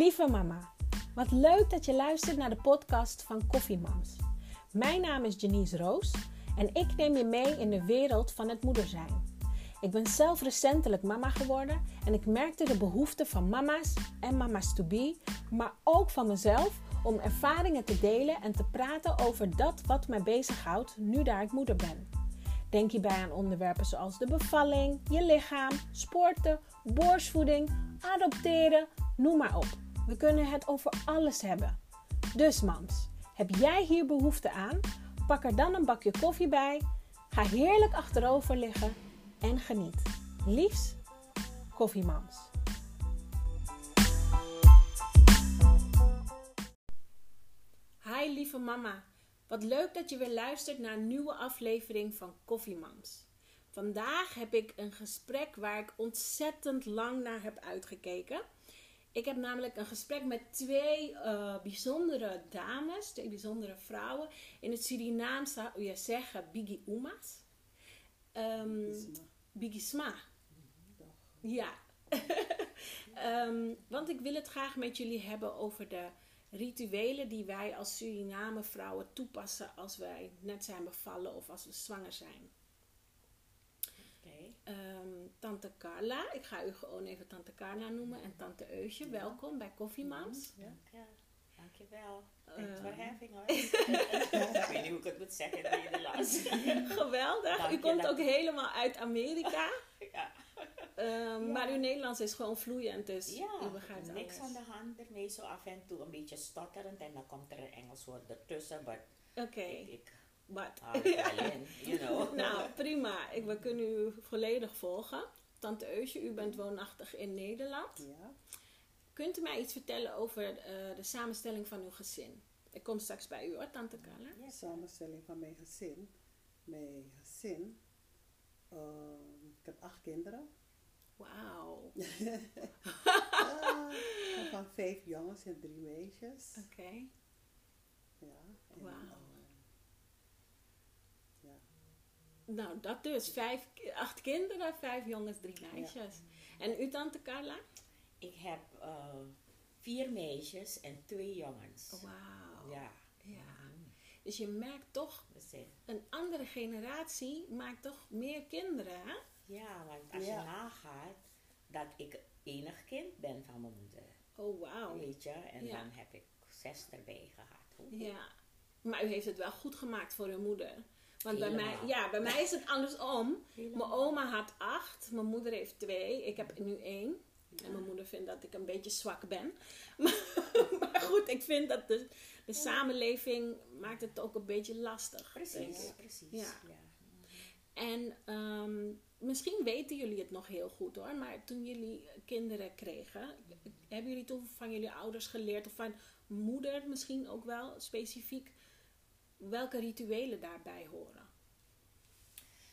Lieve mama, wat leuk dat je luistert naar de podcast van Koffiemams. Mijn naam is Janice Roos en ik neem je mee in de wereld van het moeder zijn. Ik ben zelf recentelijk mama geworden en ik merkte de behoefte van mama's en mama's to be, maar ook van mezelf om ervaringen te delen en te praten over dat wat mij bezighoudt nu daar ik moeder ben. Denk hierbij aan onderwerpen zoals de bevalling, je lichaam, sporten, borstvoeding, adopteren, noem maar op. We kunnen het over alles hebben. Dus mams, heb jij hier behoefte aan? Pak er dan een bakje koffie bij, ga heerlijk achterover liggen en geniet. Liefs, koffiemams. Hi lieve mama, wat leuk dat je weer luistert naar een nieuwe aflevering van Koffiemams. Vandaag heb ik een gesprek waar ik ontzettend lang naar heb uitgekeken. Ik heb namelijk een gesprek met twee uh, bijzondere dames, twee bijzondere vrouwen. In het Surinaams zou je zeggen Biggie Umas. Um, Biggie Sma. Ja. um, want ik wil het graag met jullie hebben over de rituelen die wij als Suriname vrouwen toepassen als wij net zijn bevallen of als we zwanger zijn. Okay. Um, tante Carla, ik ga u gewoon even Tante Carla noemen en Tante Eusje, ja. welkom bij Koffiemams. Ja. ja. Dankjewel. Thanks for having us. ik weet niet hoe ik het moet zeggen in Nederlands. Geweldig. Dank u komt ook helemaal uit Amerika. ja. Um, Ja. Maar uw Nederlands is gewoon vloeiend, dus Ja, u begrijpt niks alles. aan de hand ermee. Zo af en toe een beetje stotterend en dan komt er een Engels woord ertussen. Maar Oké, ik, ik wel in, you know. nou, prima. Ik, we kunnen u volledig volgen. Tante Eusje, u bent woonachtig in Nederland. Ja, Kunt u mij iets vertellen over eh, de samenstelling van uw gezin? Ik kom straks bij u hoor, Tante Carla. Ja, samenstelling van mijn gezin. Mijn gezin, ehm, ik heb acht kinderen. Wauw. Ah, van vijf jongens en drie meisjes. Oké. Ja, en, Wauw. ehm, ja. Nou, dat dus. Vijf, acht kinderen, vijf jongens, drie meisjes. En u, Tante Carla? Ik heb eh, vier meisjes en twee jongens. Wauw. Ja. Ja. Dus je merkt toch, een andere generatie maakt toch meer kinderen, hè? Ja, want als Ja. je nagaat dat ik enig kind ben van mijn moeder. Oh, wauw. Weet je, en Ja. dan heb ik zes erbij gehad. Ja. Maar u heeft het wel goed gemaakt voor uw moeder. Want bij mij, ja, bij mij is het andersom. Helemaal. Mijn oma had acht, mijn moeder heeft twee. Ik heb nu één. En mijn moeder vindt dat ik een beetje zwak ben. Maar, maar goed, ik vind dat de, de samenleving maakt het ook een beetje lastig. Precies, ik. precies. Ja. Ja. En ehm, misschien weten jullie het nog heel goed hoor. Maar toen jullie kinderen kregen, hebben jullie toen van jullie ouders geleerd, of van moeder misschien ook wel specifiek, welke rituelen daarbij horen?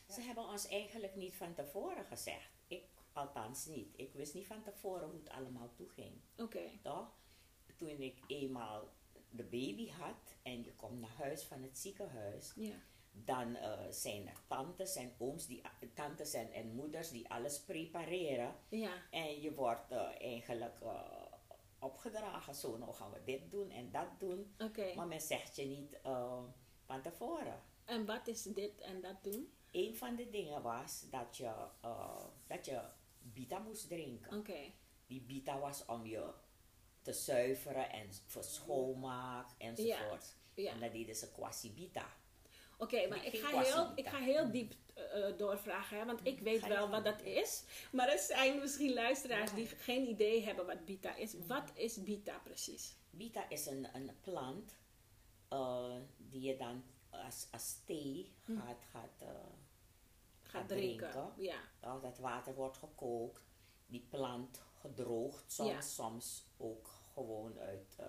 Ze hebben ons eigenlijk niet van tevoren gezegd. Ik althans niet. Ik wist niet van tevoren hoe het allemaal toeging. Oké. Toch? Toen ik eenmaal de baby had en je komt naar huis van het ziekenhuis, Ja. dan eh, zijn er tantes en ooms, die, tantes en, en moeders die alles prepareren. Ja. En je wordt eh, eigenlijk eh, opgedragen, zo nou gaan we dit doen en dat doen. Maar men zegt je niet eh, van tevoren. En wat is dit en dat doen? Een van de dingen was dat je, eh, dat je bita moest drinken. Die bita was om je te zuiveren en voor schoonmaak enzovoort. Ja. En dat deden ze quasi bita. Oké, maar Ik ga, heel, ik ga heel diep eh, doorvragen, hè, want ik weet wel wat dat is. Maar er zijn misschien luisteraars die geen idee hebben wat bita is. Wat is bita precies? Bita is een, een plant eh, die je dan als, als thee gaat, gaat, eh, Ga gaat drinken. drinken. Ja. Oh, dat water wordt gekookt, die plant gedroogd, soms, Ja. soms ook gewoon uit eh,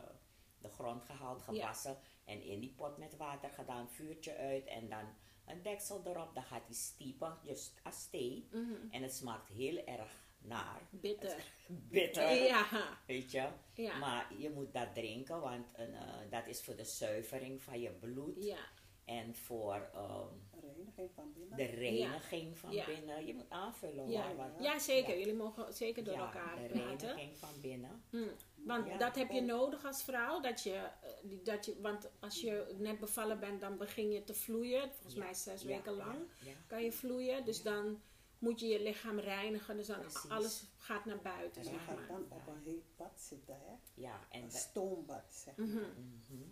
de grond gehaald, gewassen. En in die pot met water gedaan, vuurtje uit en dan een deksel erop. Dan gaat die stiepen, just als thee. Mhm. En het smaakt heel erg naar. Bitter. Bitter. Ja. Weet je? Ja. Maar je moet dat drinken, want een, eh, dat is voor de zuivering van je bloed. Ja. En voor ehm, Reiniging van binnen. de reiniging van Ja. binnen. Je moet aanvullen Ja. hoor. want- ja, zeker. Ja. Jullie mogen zeker door Ja, elkaar de praten. reiniging van binnen. Hm. Want Ja. dat heb je nodig als vrouw. Dat je, eh, dat je, want als je net bevallen bent, dan begin je te vloeien. Volgens Ja, mij zes ja, weken lang ja. kan je vloeien. Dus dan moet je je lichaam reinigen. Dus dan Precies. alles gaat naar buiten, En je zeg gaat dan op een heet bad zitten, hè? Ja, en Een de- stoombad, zeg maar. Mhm. mhm.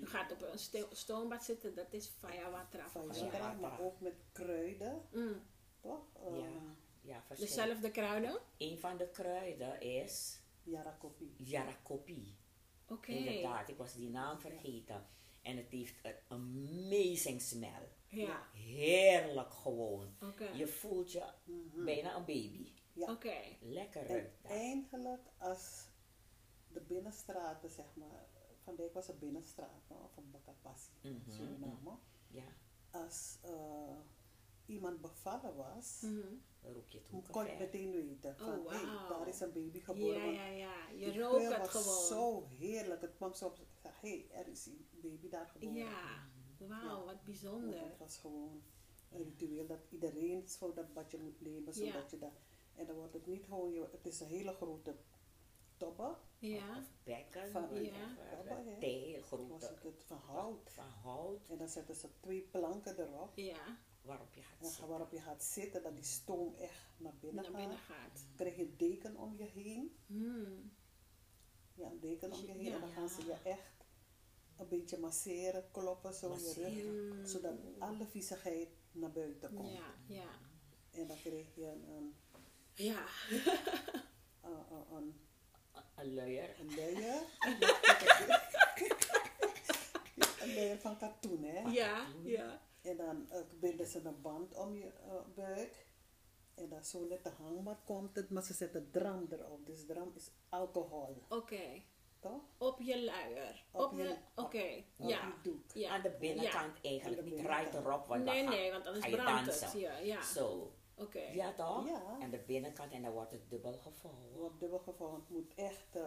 Je gaat op een sto- stoombad zitten, dat is Faya Watra. van volgens Ja. mij. Jara, maar ook met kruiden, Mm. toch? Uh, ja, ja, verschillende. Dezelfde kruiden? Een van de kruiden is Jara koppie. Jarakopie. Oké. Inderdaad, ik was die naam vergeten. En het heeft een amazing smell. Ja, Heerlijk gewoon. oké. Je voelt je Mhm. bijna een baby. Ja. Oké. Lekker En ruikt dat. eigenlijk als de binnenstraten, zeg maar, Van Dijk was een binnenstraat, no? van Bakapassi, Mhm, Suriname. Ja, Als eh, iemand bevallen was, Mhm. dan roep je het kon je meteen weten van, Oh, hey, wauw. daar is een baby geboren. Ja, ja, ja. Je geur het was gewoon. zo heerlijk. Het kwam zo op, hé, hey, er is een baby daar geboren. Ja, wauw, Ja. wat bijzonder. Het was gewoon een ritueel dat iedereen zo dat badje moet nemen, zodat Ja. je dat... En dan wordt het niet gewoon, je, het is een hele grote tobbe. Ja, Of bekken, Van-. Ja. Tobbe, hè. Heel Was grote. het, het van hout. Van hout En dan zetten ze twee planken erop. ja, waarop je gaat En zitten. waarop je gaat zitten, dat die stoom echt naar binnen naar gaat. binnen gaat. krijg je een deken om je heen. Hmm. Ja, een deken om je heen. Ja. En dan gaan ze je echt een beetje masseren, kloppen, zo je rug. Zodat alle viezigheid naar buiten komt. Ja, ja. En dan krijg je een, een, Ja, een, een, een, Een luier. een luier. een luier van katoen, hè. ja, ja. En dan eh, binden ze een band om je eh, buik. En dan zo net de hangmat komt het, maar ze zetten dram erop. Dus dram is alcohol, Oké. toch? Op je luier. Op Op je- je, oké. Op Ja. je doek. Ja. Aan de binnenkant eigenlijk. Niet right erop, want Nee, dan ga, nee, want anders ga je brandt dansen. het. Ja, ja. Zo. Oké. Ja toch? Ja. En de binnenkant en dan wordt het dubbel gevouwen. Wordt dubbel gevouwen. Het moet echt... eh,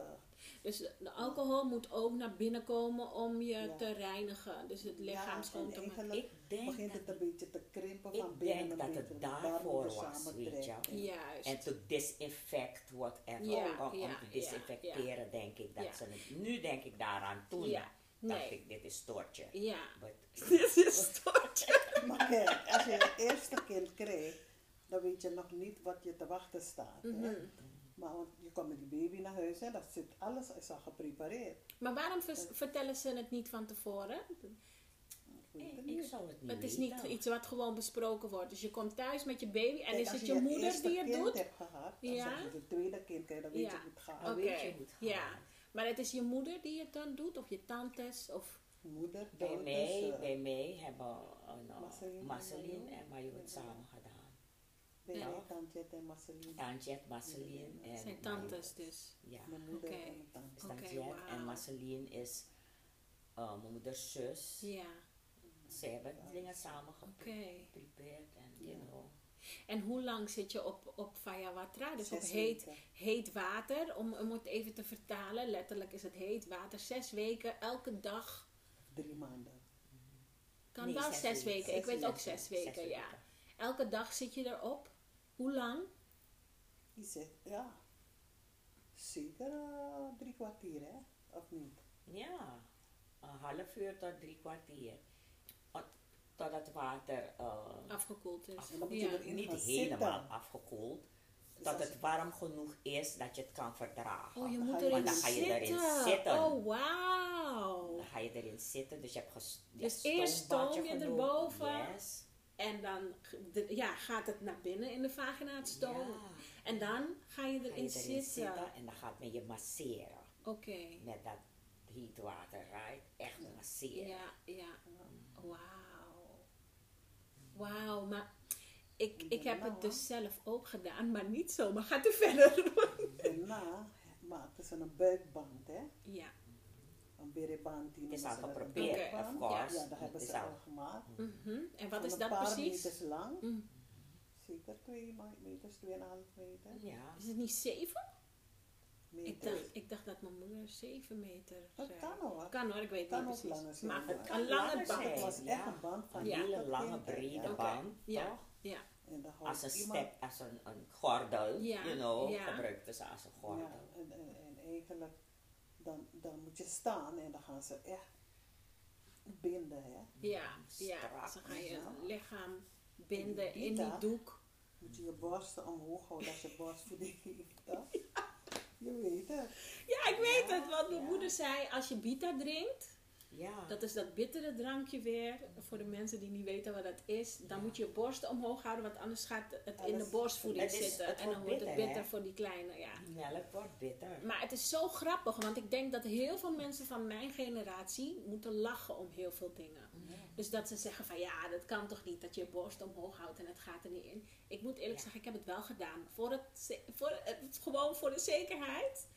Dus de, alcohol moet ook naar binnen komen om je Ja. te reinigen. Dus het lichaam ja, schoon te maken. Ik denk begint het een beetje te krimpen Ik van binnen. denk een dat beetje het daarvoor was, samentrekt. weet je. En- Juist. En to disinfect whatever. Ja, om, om ja, te ja, disinfecteren denk ik dat Ja. ze het. Nu denk ik daaraan. Toen Ja, dacht nee. ik, dit is stortje. Ja. But, Dit is stortje. Maar kijk, als je het eerste kind krijgt, dan weet je nog niet wat je te wachten staat. hè. Mhm. Maar want je komt met die baby naar huis en dat zit, alles is al geprepareerd. Maar waarom vertellen ze het niet van tevoren? Ik ik, het ik niet. zou het niet Het is weten. niet iets wat gewoon besproken wordt. Dus je komt thuis met je baby en Kijk, is als het je je moeder die het kind doet? hebt gehad, dan Ja. zeg je het tweede kind dan weet Ja. je hoe het gaat. Weet je hoe het gaat. ja. Maar het is je moeder die het dan doet? Of je tantes? Of... Moeder, Bij mij, eh, bij mij hebben een, uh, Marceline en het samen gedaan. Bij Ja. en Marceline. Tantjet, Marceline en Zijn tantes dus. Ja. Mijn moeder Oké. en mijn tante. en Marceline is uh, mijn moeders zus. Ja, Ze hebben dingen samen oké. geprepared en you know. En hoe lang zit je op, op Vajawatra? Dus op heet, weken. heet water. Om, om het even te vertalen. Letterlijk is het heet water. Zes weken, elke dag. Drie maanden. Kan Nee, wel zes zes, weken. weken. Zes Ik weet ook weken. zes weken, ja. Elke dag zit je erop. Hoe lang? Die zit, ja, zeker eh, drie kwartier, hè? Of niet? Ja, een half uur tot drie kwartier. Tot- Tot het water uh, Afgekoeld is. Ja. niet helemaal zitten. afgekoeld. Dus Tot als- het warm genoeg is dat je het kan verdragen. Oh, je moet erin Want dan ga je zitten. erin zitten. Oh, wauw. Dan ga je erin zitten, dus je hebt ges- je Dus eerst stoom je erboven. Yes. En dan de- ja, gaat het naar binnen in de vagina het. Ja. En dan ga je Ga je erin erin zitten. zitten en dan gaat men je masseren. Oké. Met dat heet water, right? Echt masseren. Ja, ja. Wauw. Wauw, maar ik, ik heb het dus zelf ook gedaan, maar niet zo. Maar gaat u verder. Daarna maakten ze een buikband, hè? ja. Een bereband. die Het is al een geprepared, buikband. of course. Ja, dat hebben Het ze al- gemaakt. Mhm. En wat Van is een dat paar precies? meters lang. Mm. Zeker twee ma- meters, tweeënhalf meter. Ja. Is het niet zeven? Ik Meters. dacht, ik dacht dat mijn moeder zeven meter Dat zei. kan hoor. Kan hoor, ik weet Kan niet precies. langer zijn, maar het kan een lange langer band. zijn. Het was Ja. echt een band van Een Ja. hele lange, brede ja. band, Ja, toch? ja. En dan houdt Als een step, als een, een gordel, Ja, you know, ja. gebruikten ze als een gordel. Ja, en, en, en eigenlijk dan, dan moet je staan en dan gaan ze echt binden. Hè. Ja, ja. Ze gaan je ja. lichaam binden in die doek. Moet je je borsten omhoog houden als je borstvoeding geeft. hè. Je weet het. Ja, ik weet het. Want mijn Ja. moeder zei, als je Bita drinkt, Ja. dat is dat bittere drankje weer. Voor de mensen die niet weten wat dat is. Dan Ja. moet je je borsten omhoog houden, want anders gaat het in de borstvoeding is- zitten. en dan wordt het bitter, hè? voor die kleine, ja. Melk wordt bitter. Maar het is zo grappig, want ik denk dat heel veel mensen van mijn generatie moeten lachen om heel veel dingen. Dus dat ze zeggen van ja, dat kan toch niet dat je je borst omhoog houdt en het gaat er niet in. Ik moet eerlijk zeggen, ik heb het wel gedaan. Voor het, voor het, gewoon voor de zekerheid.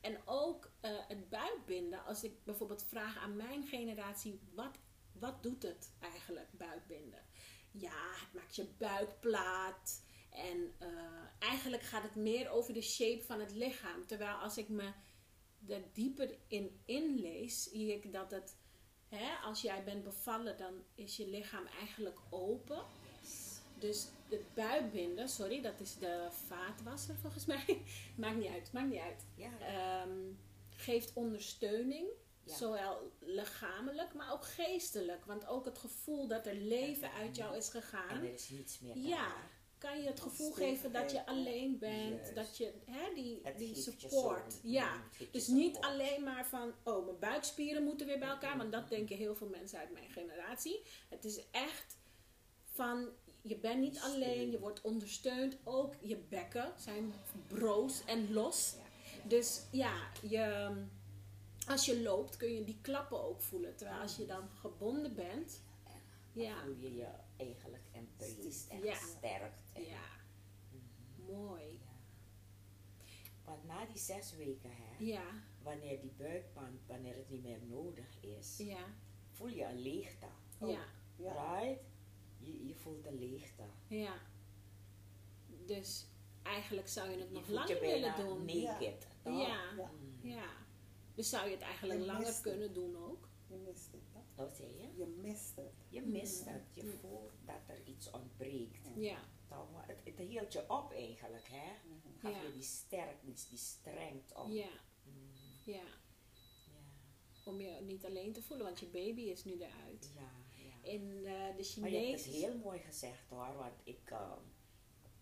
En ook eh, het buikbinden. Als ik bijvoorbeeld vraag aan mijn generatie, wat, wat doet het eigenlijk, buikbinden? Ja, het maakt je buik plaat. En eh, eigenlijk gaat het meer over de shape van het lichaam. Terwijl als ik me er dieper in inlees, zie ik dat het, hè, als jij bent bevallen, dan is je lichaam eigenlijk open. Dus het buikbinden, sorry, dat is de vaatwasser volgens mij. maakt niet uit, maakt niet uit. Ja. Ehm, geeft ondersteuning, Ja. zowel lichamelijk, maar ook geestelijk. Want ook het gevoel dat er leven uit jou is en gegaan, er is niets meer ja, daar. kan je het gevoel geven dat je alleen bent, dat je hè, die, Het die support. ja, je dus niet support. alleen maar van, oh, mijn buikspieren moeten weer bij elkaar, want dat denken heel veel mensen uit mijn generatie. Het is echt van, je bent niet alleen, je wordt ondersteund. Ook je bekken zijn broos en los. Ja. Dus ja, je, als je loopt kun je die klappen ook voelen. Terwijl als je dan gebonden bent, Ja. voel je je eigenlijk en Ja. gesterkt. En, ja, Mhm. mooi. Ja. Want na die zes weken, hè, Ja, wanneer die buikband, wanneer het niet meer nodig is, ja, voel je een leegte. Oh. Ja. Right? Je, je voelt een leegte. ja. Dus eigenlijk zou je het Je nog langer willen doen. naked. toch? Ja, Ja. Mm. ja. Dus zou je het eigenlijk Je langer het. kunnen doen ook? Je mist het. hè. Wat zei je? Je mist het. Je mist het. Je Mm. voelt dat er iets ontbreekt. Ja, Toch? Maar het, het hield je op eigenlijk, hè? Gaf Ja. je die sterk, die, die strength op. ja, Mm, ja. ja. Om je niet alleen te voelen, want je baby is nu eruit. Ja, ja. In eh, de Maar je hebt het Chinese... heel mooi gezegd hoor, want ik, eh,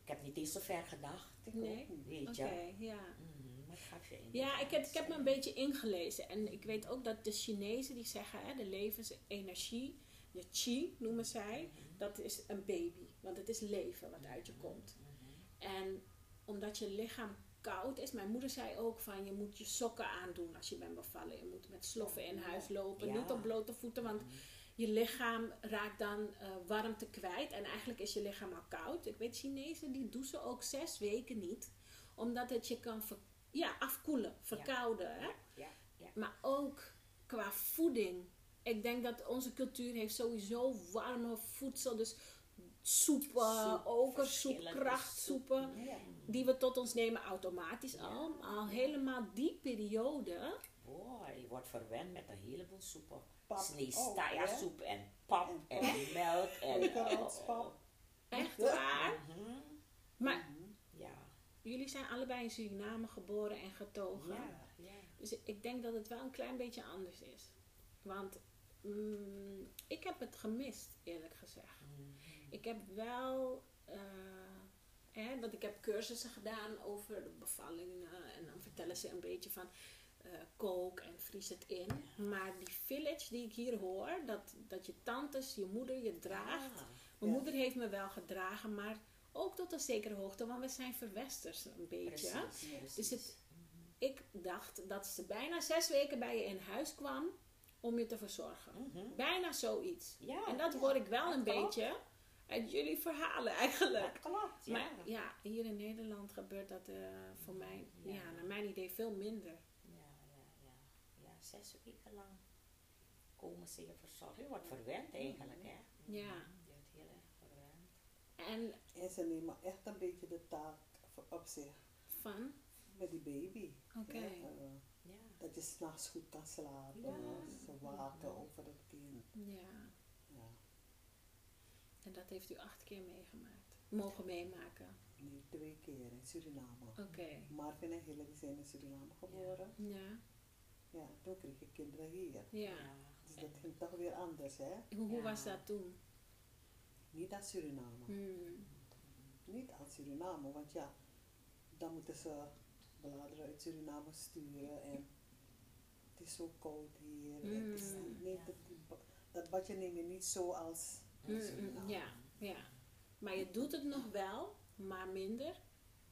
ik heb niet eens zo ver gedacht. Ik Nee? ook. Weet Oké, je? ja. Mhm, maar het gaf je Ja, ik heb, ik heb me een beetje ingelezen. En ik weet ook dat de Chinezen die zeggen, hè, de levensenergie, de chi noemen zij, dat is een baby. Want het is leven wat uit je komt. Mhm. En omdat je lichaam koud is, mijn moeder zei ook van je moet je sokken aandoen als je bent bevallen. Je moet met sloffen in huis lopen, Ja. niet op blote voeten, want je lichaam raakt dan eh, warmte kwijt. En eigenlijk is je lichaam al koud. Ik weet Chinezen die douchen ook zes weken niet, omdat het je kan ver- ja, afkoelen, verkouden. Hè? Ja, ja. Maar ook qua voeding. Ik denk dat onze cultuur heeft sowieso warme voedsel. Dus soepen, Soep, okersoep, krachtsoepen. Die we tot ons nemen automatisch al. Maar al helemaal die periode. Boy, je wordt verwend met een heleboel soepen. Pap Sneestaya ook, hè? soep en pap En melk en... Echt waar. Mhm, Maar Ja, jullie zijn allebei in Suriname geboren en getogen. ja, ja. Dus ik denk dat het wel een klein beetje anders is. Want mm, ik heb het gemist, eerlijk gezegd. Mhm. Ik heb wel, eh, hè, dat ik heb cursussen gedaan over de bevallingen. En dan vertellen ze een beetje van kook en vries het in. Maar die village die ik hier hoor, dat, dat je tantes, je moeder je draagt. Ah, Mijn Ja. moeder heeft me wel gedragen, maar ook tot een zekere hoogte, want we zijn verwesters een beetje. precies, Ja. precies. Dus het- Ik dacht dat ze bijna zes weken bij je in huis kwam om je te verzorgen. Mhm. Bijna zoiets. Ja, En dat ja, hoor ik wel een klopt. beetje uit jullie verhalen eigenlijk. Dat klopt, ja. Maar ja, hier in Nederland gebeurt dat eh, voor mij. Ja. naar mijn idee, veel minder. Zes weken lang komen ze je verzorgen. Je wordt verwend eigenlijk, hè? Ja. Je wordt heel erg verwend. En En ze nemen echt een beetje de taak voor- op zich van, met die baby. oké. Ja, eh, Ja. dat je s'nachts goed kan slapen. Ja. Ze waken over het kind. Ja. Ja. En dat heeft u acht keer meegemaakt. Mogen meemaken. Nu twee keer in Suriname. Oké. Marvin en Hillary zijn in Suriname geboren. Ja. Ja, toen kreeg ik kinderen hier. Ja. Dus dat ging toch weer anders, hè? Hoe, hoe Ja. was dat toen? Niet als Suriname. Hmm. Niet als Suriname, want ja, dan moeten ze bladeren uit Suriname sturen en het is zo koud hier. en Het is Mm. niet, niet- dat, dat badje neem je niet zo als in Mm, mm, Suriname. ja, ja. Maar je doet het nog wel, maar minder.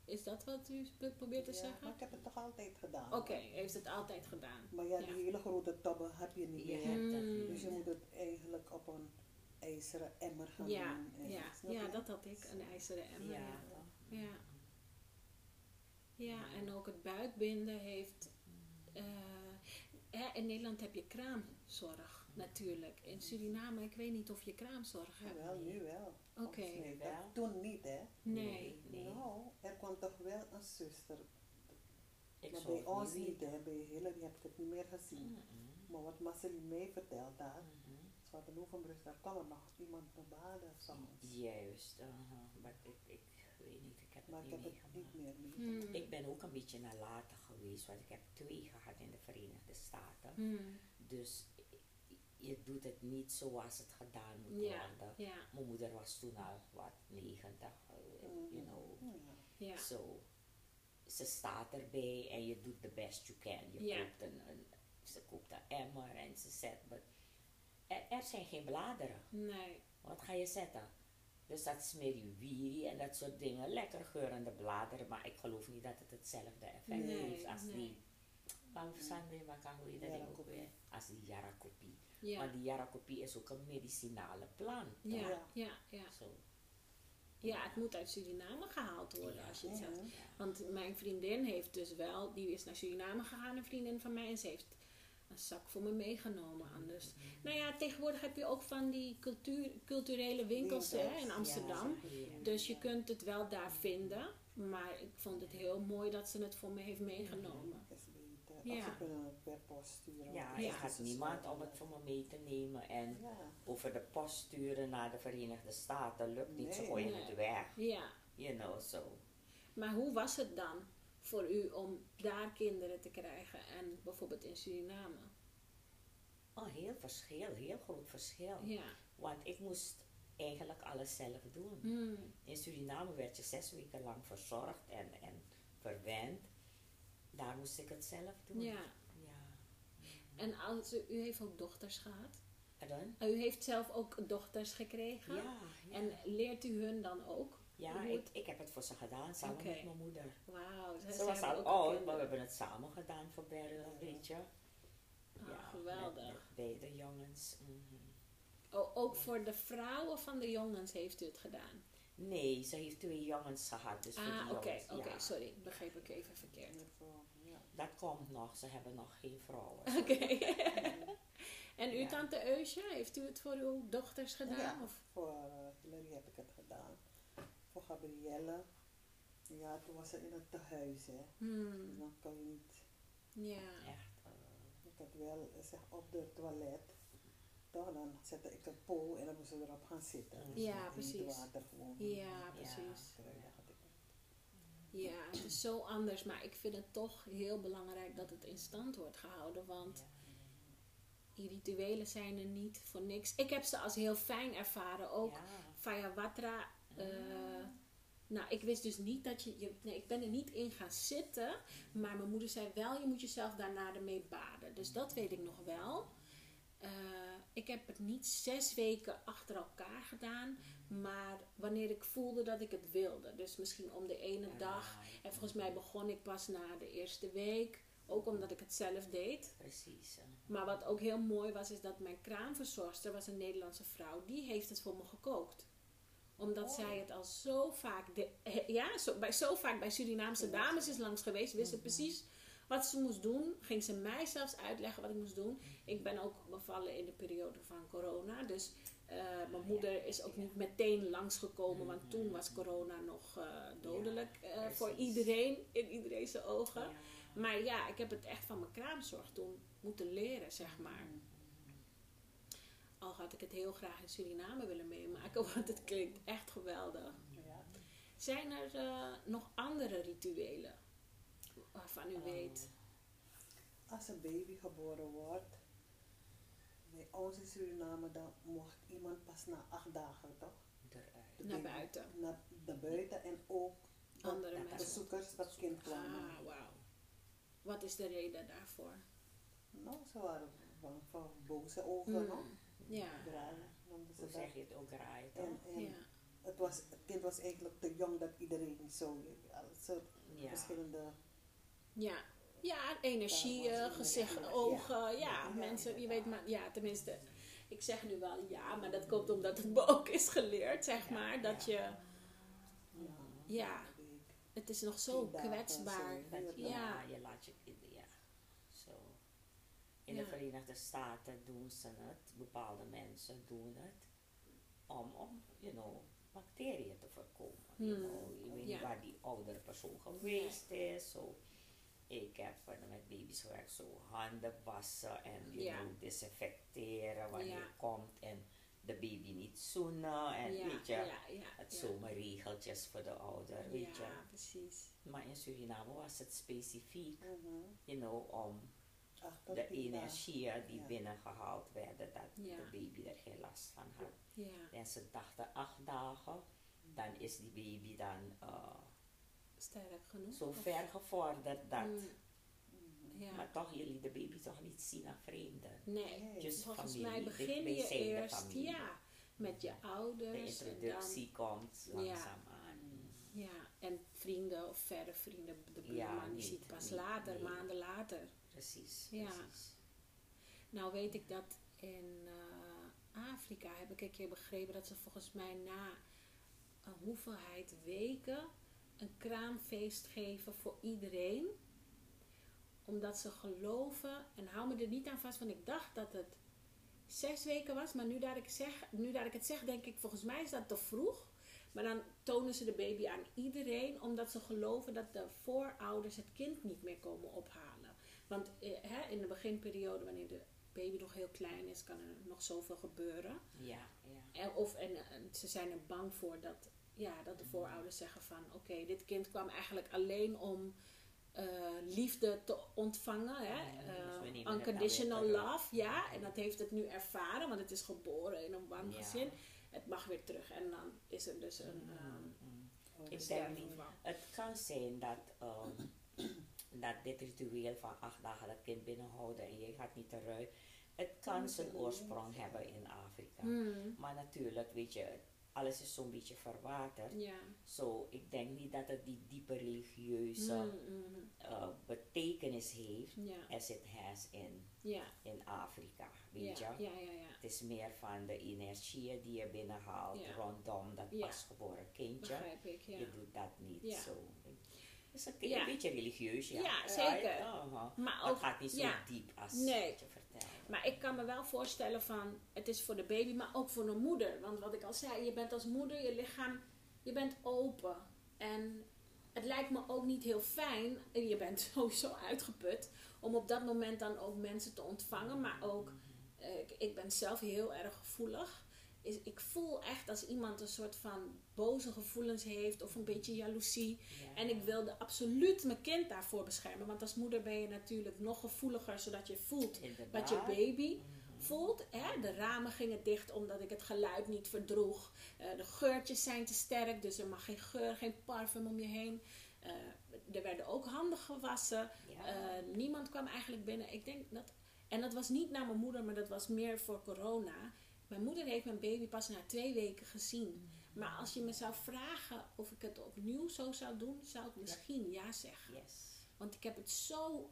Is dat wat u pro- probeert te Ja, zeggen? maar ik heb het toch altijd gedaan. Oké, heeft het altijd gedaan. Maar ja, Ja. die hele grote tobben heb je niet Je meer. Mm. Dus je moet het eigenlijk op een ijzeren emmer gaan Ja, doen. en- ja, ja, dat had ik, een ijzeren emmer. Ja, Ja, ja. ja en ook het buikbinden heeft... eh, in Nederland heb je kraamzorg natuurlijk. In Suriname, ik weet niet of je kraamzorg hebt. Wel, nu wel. Oké. Dat- Toen niet, hè? Nee. Nee. Nou, er kwam toch wel een zuster. Ik maar bij ons niet niet, hè? Bij Hillary heb ik het niet meer gezien. Maar wat Marceline mij Mhm. ze hadden overbrust, daar kwam er nog iemand naar baden soms. Juist, aha. maar ik, ik weet niet, ik heb Maar het ik niet heb het niet meer mee. Hmm. Ik ben ook een beetje nalatig geweest, want ik heb twee gehad in de Verenigde Staten. Hmm. Dus je doet het niet zoals het gedaan moet worden. Mijn moeder was toen al wat 90, eh, you know. Ja. ja. Zo, ze staat erbij en je doet the best you can. Je koopt een, een, ze koopt een emmer en ze zet. maar Er, er zijn geen bladeren. Nee. Wat ga je zetten? Dus dat smeriwiri en dat soort dingen. Lekker geurende bladeren, maar ik geloof niet dat het hetzelfde effect Nee, heeft als nee. die. Maar kan hoe je dat ding ook weer? Als die jarakopie. Ja. Maar die jarakopie is ook een medicinale plant. toch? Ja, Ja. ja, ja. Zo. Ja, het moet uit Suriname gehaald worden als je het zegt. Ja. Want mijn vriendin heeft dus wel, die is naar Suriname gegaan, een vriendin van mij, en ze heeft een zak voor me meegenomen. Anders. Nou ja, tegenwoordig heb je ook van die cultuur, culturele winkels hè, in Amsterdam. Ja. Dus je kunt het wel daar vinden. Maar ik vond het heel mooi dat ze het voor me heeft meegenomen. Ja. Of ze kunnen het per post sturen. Ja, had is niemand om het voor me mee te nemen. En Ja. over de post sturen naar de Verenigde Staten lukt niet. Ze Nee. gooien Nee. het weg. Ja, You know, so. maar hoe was het dan voor u om daar kinderen te krijgen en bijvoorbeeld in Suriname? Oh, heel verschil, heel groot verschil. Ja. Want ik moest eigenlijk alles zelf doen. Hmm. In Suriname werd je zes weken lang verzorgd en, en verwend. Daar moest ik het zelf doen. Ja. Ja. En als u, heeft ook dochters gehad? Dan? U heeft zelf ook dochters gekregen? Ja, ja. En leert u hun dan ook? ja ik, ik heb het voor ze gedaan samen met mijn moeder. Wauw, ze Ze was al oud, maar we hebben het samen gedaan voor beide, weet je. Ah, geweldig. Met, met beide jongens. mhm. O- ook voor de vrouwen van de jongens heeft u het gedaan? Nee, ze heeft twee jongens gehad, dus ah, oké, ja. sorry. Begreep ik even verkeerd. Ja. Dat komt nog, ze hebben nog geen vrouwen. Oké. en uw Ja. tante Eusje, heeft u het voor uw dochters gedaan? Ja, Of? voor uh, Hillary heb ik het gedaan. Voor Gabrielle, ja, toen was ze in het tehuis, hè. Dus Hmm, dan kan je niet, ja. Echt. eh, ik had wel, eh, zeg, op de toilet. Toch, dan zette ik een po en dan moesten we erop gaan zitten. Dus Ja, heet precies. water gewoon. Ja, precies. Ja, het is zo anders, maar ik vind het toch heel belangrijk dat het in stand wordt gehouden, want die rituelen zijn er niet voor niks. Ik heb ze als heel fijn ervaren, ook Ja. eh, nou, ik wist dus niet dat je, je. Nee, ik ben er niet in gaan zitten. Maar mijn moeder zei wel, je moet jezelf daarna ermee baden. Dus dat weet ik nog wel. Eh, ik heb het niet zes weken achter elkaar gedaan. Maar wanneer ik voelde dat ik het wilde. Dus misschien om de ene dag. En volgens mij begon ik pas na de eerste week. Ook omdat ik het zelf deed. Precies. Maar wat ook heel mooi was, is dat mijn kraamverzorgster was een Nederlandse vrouw. Die heeft het voor me gekookt. Omdat zij het al zo vaak, de, eh, ja, zo, bij, zo vaak bij Surinaamse dames is langs geweest. Wist ze precies wat ze moest doen. Ging ze mij zelfs uitleggen wat ik moest doen. Ik ben ook bevallen in de periode van corona. Dus eh, mijn moeder is ook niet meteen langsgekomen. Want toen was corona nog eh, dodelijk eh, voor iedereen. In iedereen zijn ogen. Maar ja, ik heb het echt van mijn kraamzorg toen moeten leren, zeg maar. Al had ik het heel graag in Suriname willen meemaken, want het klinkt echt geweldig. Ja. Zijn er nog andere rituelen waarvan u weet? als een baby geboren wordt, bij ons in Suriname, dan mocht iemand pas na acht dagen toch? Eruit. De Naar baby- buiten. Naar, naar buiten en ook Andere bezoekers dat kind kwamen. Ah, wauw. Wat is de reden daarvoor? Nou, ze waren bang voor boze ogen, Mm. no? Ja. Draaien, noemden ze Hoe dat. zeg je het ook raait, toch? En, en Ja. het, was, het kind was eigenlijk te jong dat iedereen zo, soort Ja. verschillende Ja. Ja, energie, Ja, eh, gezicht, ogen. Ja, Ja, mensen, je weet maar, ja, tenminste. Ik zeg nu wel ja, maar dat komt omdat het me ook is geleerd, zeg Ja, maar. Dat ja. je, ja, het is nog zo kwetsbaar. je, Ja. je laat je ja. Zo. In Ja. de Verenigde Staten doen ze het, bepaalde mensen doen het, om, om you know, bacteriën te voorkomen. You Hmm. know, je weet Ja. niet waar die oudere persoon geweest is. Zo. Ik heb met baby's gewerkt, zo handen wassen en you Ja. desinfecteren wanneer Ja. je komt en de baby niet zoenen en ja, weet je, ja, ja, het ja. zomerregeltjes voor de ouder, weet je. Ja, precies. Maar in Suriname was het specifiek, Mhm. you know, om tot de energieën die Ja. binnengehaald werden, dat Ja. de baby er geen last van had. Ja, En ze dachten acht dagen, dan is die baby dan eh, sterk genoeg. zo Of- ver gevorderd dat, Mm, ja. maar toch jullie de baby toch niet zien aan vreemden. Nee, Nee. Dus volgens familie, mij begin je eerst ja, met je De ouders. en dan- introductie komt Ja. langzaam aan. Ja, en vrienden of verre vrienden, de buurman, Ja, die ziet pas niet, later, nee. maanden later. Precies, Ja. precies. Nou weet ik dat in eh, Afrika heb ik een keer begrepen dat ze volgens mij na een hoeveelheid weken een kraamfeest geven voor iedereen. Omdat ze geloven, en hou me er niet aan vast, want ik dacht dat het zes weken was. Maar nu dat ik, zeg, nu dat ik het zeg, denk ik, volgens mij is dat te vroeg. Maar dan tonen ze de baby aan iedereen, omdat ze geloven dat de voorouders het kind niet meer komen ophalen. Want eh, hè, in de beginperiode, wanneer de baby nog heel klein is, kan er nog zoveel gebeuren. Ja, ja. En, of, en ze zijn er bang voor dat, ja, dat de voorouders zeggen van... Oké, dit kind kwam eigenlijk alleen om eh, liefde te ontvangen. Hè? Ja, Eh, unconditional love, ja. En dat heeft het nu ervaren, want het is geboren in een warm Ja. gezin. Het mag weer terug. En dan is er dus een... Mm. Oh, Ik denk. Het kan zijn dat, ehm, dat dit ritueel van acht dagen dat kind binnenhouden en je gaat niet eruit. Het kan zijn oorsprong hebben in Afrika. Maar natuurlijk, weet je, alles is zo'n beetje verwaterd. ja. Zo, ik denk niet dat het die diepe religieuze Hmm, hmm, eh, betekenis heeft ja. as it has in, Ja. in Afrika, weet ja, je. ja, ja. Het is meer van de energie die je binnenhaalt rondom dat pasgeboren kindje. Ik. Je doet dat niet zo. Is een, Ja. een beetje religieus, ja. Ja, zeker. Aha. Maar Maar ook, het gaat niet zo ja. diep als Nee. je vertelt. Maar ik kan me wel voorstellen van, het is voor de baby, maar ook voor de moeder. Want wat ik al zei, je bent als moeder, je lichaam, je bent open. En het lijkt me ook niet heel fijn, en je bent sowieso uitgeput, om op dat moment dan ook mensen te ontvangen. Maar ook, eh, ik ben zelf heel erg gevoelig. Is, ik voel echt als iemand een soort van boze gevoelens heeft of een beetje jaloezie. Ja. En ik wilde absoluut mijn kind daarvoor beschermen. Want als moeder ben je natuurlijk nog gevoeliger, zodat je voelt Inderdaad. wat je baby Mhm. voelt. Hè? De ramen gingen dicht omdat ik het geluid niet verdroeg. Eh, de geurtjes zijn te sterk, dus er mag geen geur, geen parfum om je heen. Eh, er werden ook handen gewassen. Ja. Eh, niemand kwam eigenlijk binnen. Ik denk dat, en dat was niet naar mijn moeder, maar dat was meer voor corona. Mijn moeder heeft mijn baby pas na twee weken gezien. Maar als je me zou vragen of ik het opnieuw zo zou doen, zou ik misschien ja zeggen. Yes. Want ik heb het zo,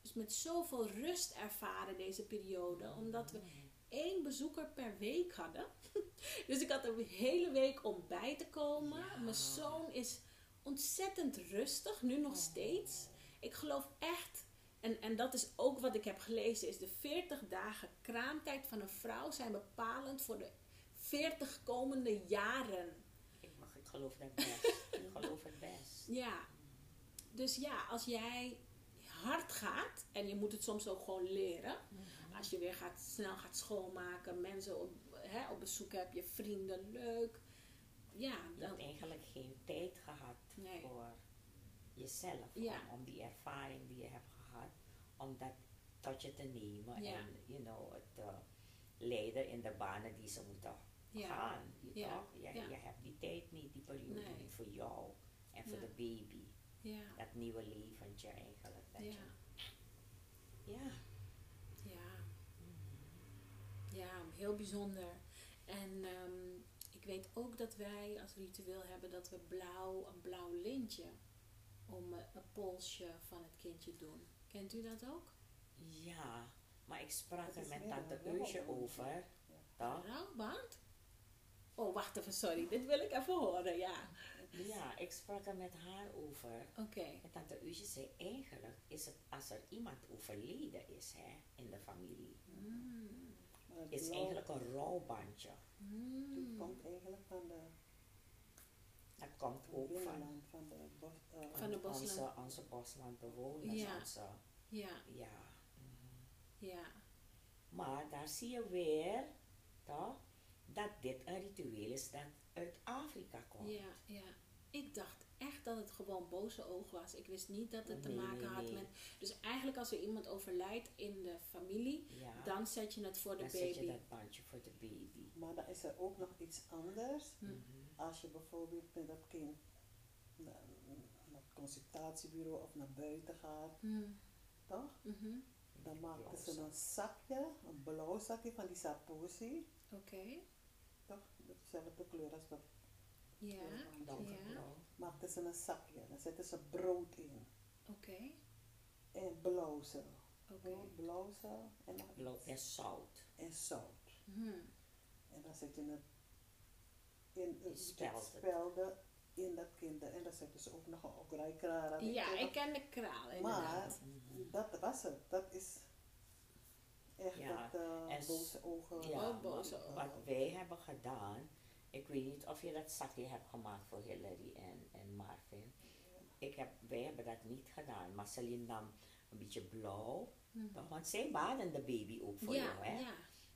dus met zoveel rust ervaren deze periode. Omdat we één bezoeker per week hadden. Dus ik had een hele week om bij te komen. Ja. Mijn zoon is ontzettend rustig, nu nog steeds. Ik geloof echt, en, en dat is ook wat ik heb gelezen, is de 40 dagen kraamtijd van een vrouw zijn bepalend voor de 40 komende jaren. Ik, mag, ik geloof dat best. ik geloof het best. Ja, dus ja, als jij hard gaat, en je moet het soms ook gewoon leren. Als je weer gaat, snel gaat schoonmaken, mensen op, hè, op bezoek hebt, je vrienden, leuk. Ja, Je dan, hebt eigenlijk geen tijd gehad Nee. voor jezelf. Ja. Om, om die ervaring die je hebt gehad, om dat tot je te nemen Ja. en you know, het eh, leiden in de banen die ze moeten Ja. gaan. Je, Ja. Je, Ja. je hebt die tijd niet, die periode Nee. niet voor jou en voor de baby. Ja. Dat nieuwe leventje eigenlijk. Dat Ja. ja. Ja. Ja, heel bijzonder. En ehm, ik weet ook dat wij als ritueel hebben dat we blauw, een blauw lintje om eh, een polsje van het kindje doen. Kent u dat ook? Ja, maar ik sprak er met tante een Eusje over. Toch? Rouwband? Oh, wacht even, sorry. Dit wil ik even horen, ja. Ja, ik sprak er met haar over. Oké. En tante Eusje zei eigenlijk is het als er iemand overleden is hè, in de familie. Mm. Is eigenlijk een rouwbandje. Die Mm. komt eigenlijk van de Dat komt ook van, van de bos. eh, Van de onze, bosland. onze boslandbewoners. Ja. Onze, Ja, ja. ja. Maar daar zie je weer toch, dat dit een ritueel is dat uit Afrika komt. Ja, ja. Ik dacht echt dat het gewoon boze oog was. Ik wist niet dat het te maken had nee. met... Dus eigenlijk als er iemand overlijdt in de familie, Ja. dan zet je het voor de dan zet je baby. dat bandje voor de baby. Maar dan is er ook nog iets anders. Hm. Mhm. Als je bijvoorbeeld met dat kind naar, naar het consultatiebureau of naar buiten gaat, Mm. toch? Mhm. Dan maakten blauw ze een zakje, een blauw zakje van die saposi, Oké. toch? Dezelfde kleur als dat. Ja. Ja. Maakten ze een zakje, dan zetten ze brood in. Oké. En blauwsel. Oké. Blauwsel en, en zout. en zout. Mhm. En dan zet je het in spelde in dat kind. En dan zetten ze ook nog een okraikrara. Ja, ik ken de kraal Maar inderdaad. dat was het. Dat is echt Ja, dat eh, en boze ogen. Ja, Oh, boze eh, wat wij hebben gedaan, ik weet niet of je dat zakje hebt gemaakt voor Hillary en, en Marvin. Ik heb, wij hebben dat niet gedaan, maar Celine nam een beetje blauw, Mhm. toch? want zij baden de baby ook voor jou, hè? ja.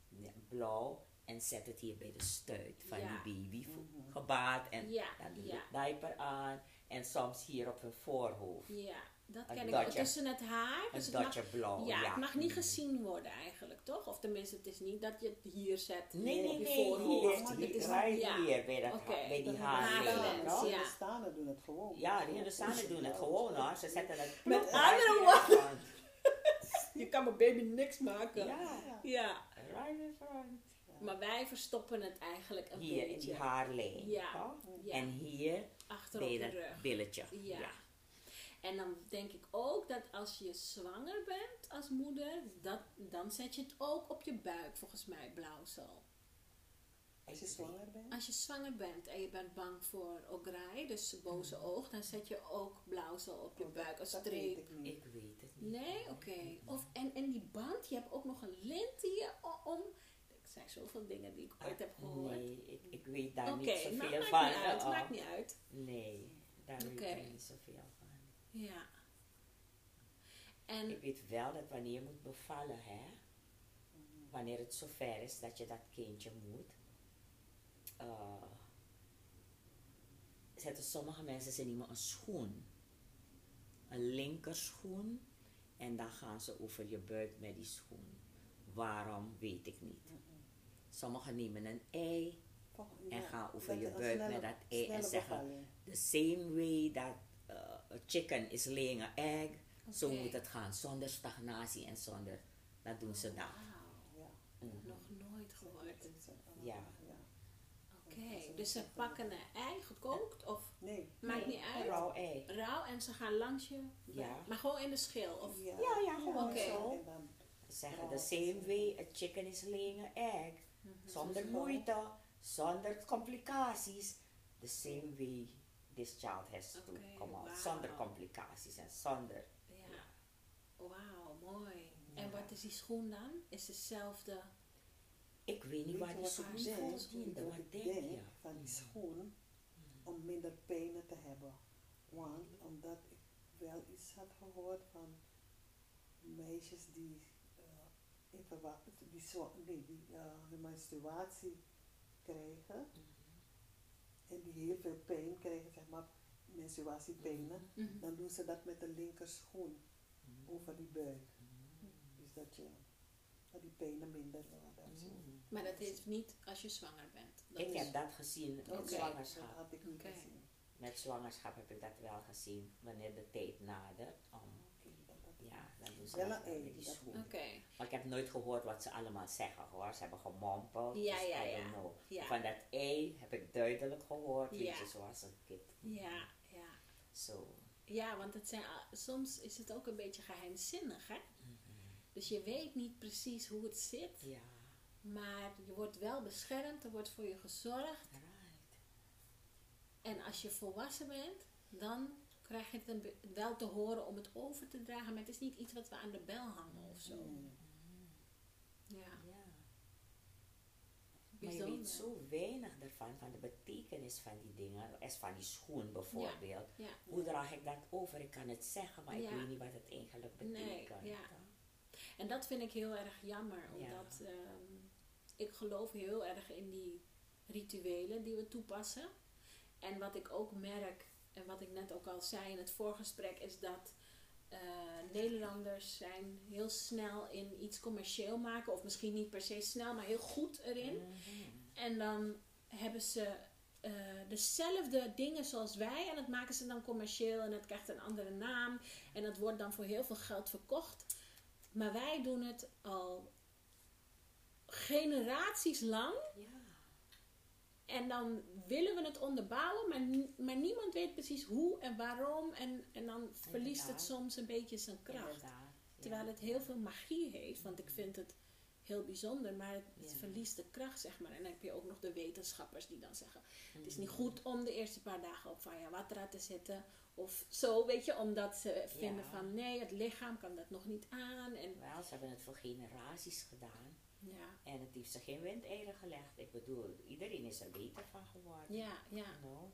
Ja, blauw en zet het hier bij de stuit van Ja. die baby, Mhm. gebaad en Ja, dan doe je ja. de diaper aan en soms hier op hun voorhoofd. Ja, dat Een ken ik dotje. Tussen het haar. Een Dus het mag, blauw, ja, ja. het mag niet Mhm. gezien worden eigenlijk, toch? Of tenminste, het is niet dat je het hier zet. Nee, nee, op je nee, voorhoofd. maar hier, dit is- right hier, bij, dat, ha- bij die De? De. Hindustanen doen het gewoon. Ja, die Hindustanen doen het gewoon hoor. Ze zetten het Met andere front. Je kan mijn baby niks maken. Ja, Ja. Ja, right in front. Maar wij verstoppen het eigenlijk een Hier in beetje. die haarlijn. Ja. En hier Achter op bij de dat rug. billetje. Ja. En dan denk ik ook dat als je zwanger bent als moeder, dat, dan zet je het ook op je buik, volgens mij, blauwsel. Als je zwanger bent. Als je zwanger bent en je bent bang voor ogrij, dus boze oog, dan zet je ook blauwsel op je Oh, buik, weet streep. ik niet. Ik weet het niet. Nee, oké. Of En, en die band, je hebt ook nog een lint zijn zoveel dingen die ik ooit heb gehoord. Ah, Nee, ik, ik weet daar Oké, niet nou, zoveel maakt van. niet uit, uh-uh. maakt niet uit. Nee, daar Oké. weet ik niet zoveel van. Ja. En Ik weet wel dat wanneer je moet bevallen, hè, wanneer het zover is dat je dat kindje moet, eh, zetten sommige mensen ze nemen een schoen, een linkerschoen, en dan gaan ze over je buik met die schoen. Waarom weet ik niet. Sommigen nemen een ei en ja. gaan over je buik snelle- met dat ei en zeggen the same way that uh, a chicken is laying an egg, zo moet het gaan, zonder stagnatie en zonder, dat doen ze dan. Wauw, Ja. Nog nooit gehoord. Ja. ja. Oké, dus ze pakken een ei gekookt of Nee. maakt Nee, niet uit. rauw ei. Rauw en ze gaan langs je. Ja. Maar gewoon in de schil. Of, Ja, Ja, ja, gewoon Oké. zo. zeggen the same way a chicken is laying an egg. Zonder Zo. moeite, zonder complicaties. The same way this child has to come out, zonder complicaties en zonder. Ja. Wauw, mooi. En wat is die schoen dan? Is hetzelfde. Ik weet niet waar je die wat schoen wat Wat ik denk van die schoen om minder pijnen te hebben. Want omdat ik wel iets had gehoord van meisjes die in verwa- die, nee, die uh, de menstruatie krijgen en die heel veel pijn krijgen, zeg maar menstruatiepijnen, Mhm. dan doen ze dat met de linker schoen over die buik. Dus dat je dat die penen minder worden. Mm. Maar dat is niet als je zwanger bent. Dat Ik is- heb dat gezien met Dat zwangerschap. had ik niet Oké. gezien. Met zwangerschap heb ik dat wel gezien, wanneer de tijd nadert. Om, Dat- dat- ja, dan doen ze Wel dat een die dat-. Maar ik heb nooit gehoord wat ze allemaal zeggen hoor. Ze hebben gemompeld. Ja, dus ja, I ja. don't know. Ja. Van dat ei heb ik duidelijk gehoord. Weet Ja. je, zoals een kip. Ja, ja. Zo. Ja, want het zijn, a- soms is het ook een beetje geheimzinnig, hè? Dus je weet niet precies hoe het zit, Ja, maar je wordt wel beschermd, er wordt voor je gezorgd. right. En als je volwassen bent, dan krijg je het wel te horen om het over te dragen, maar het is niet iets wat we aan de bel hangen of zo. Mm. Ja, Ja. Maar je weet zo weinig ervan, van de betekenis van die dingen. Als van die schoen bijvoorbeeld. Ja, Hoe draag ik dat over? Ik kan het zeggen, maar ik weet niet wat het eigenlijk Nee, betekent. ja. en dat vind ik heel erg jammer, omdat ehm, ik geloof heel erg in die rituelen die we toepassen. En wat ik ook merk, en wat ik net ook al zei in het voorgesprek, is dat eh, Nederlanders zijn heel snel in iets commercieel maken. Of misschien niet per se snel, maar heel goed erin. Mhm. En dan hebben ze eh, dezelfde dingen zoals wij. En dat maken ze dan commercieel. En het krijgt een andere naam. En dat wordt dan voor heel veel geld verkocht. Maar wij doen het al generaties lang. Ja. En dan willen we het onderbouwen. Maar, maar niemand weet precies hoe en waarom. En, en dan verliest het soms een beetje zijn kracht. Terwijl het heel veel magie heeft, want ik vind het heel bijzonder, maar het, het Ja. verliest de kracht, zeg maar. En dan heb je ook nog de wetenschappers die dan zeggen: Het is niet Mhm. goed om de eerste paar dagen op water te zetten. Of zo, weet je, omdat ze vinden Ja. van nee, het lichaam kan dat nog niet aan. En Wel, ze hebben het voor generaties gedaan. Ja, En het heeft ze geen windeieren gelegd. Ik bedoel, iedereen is er beter van geworden. ja, ja. No?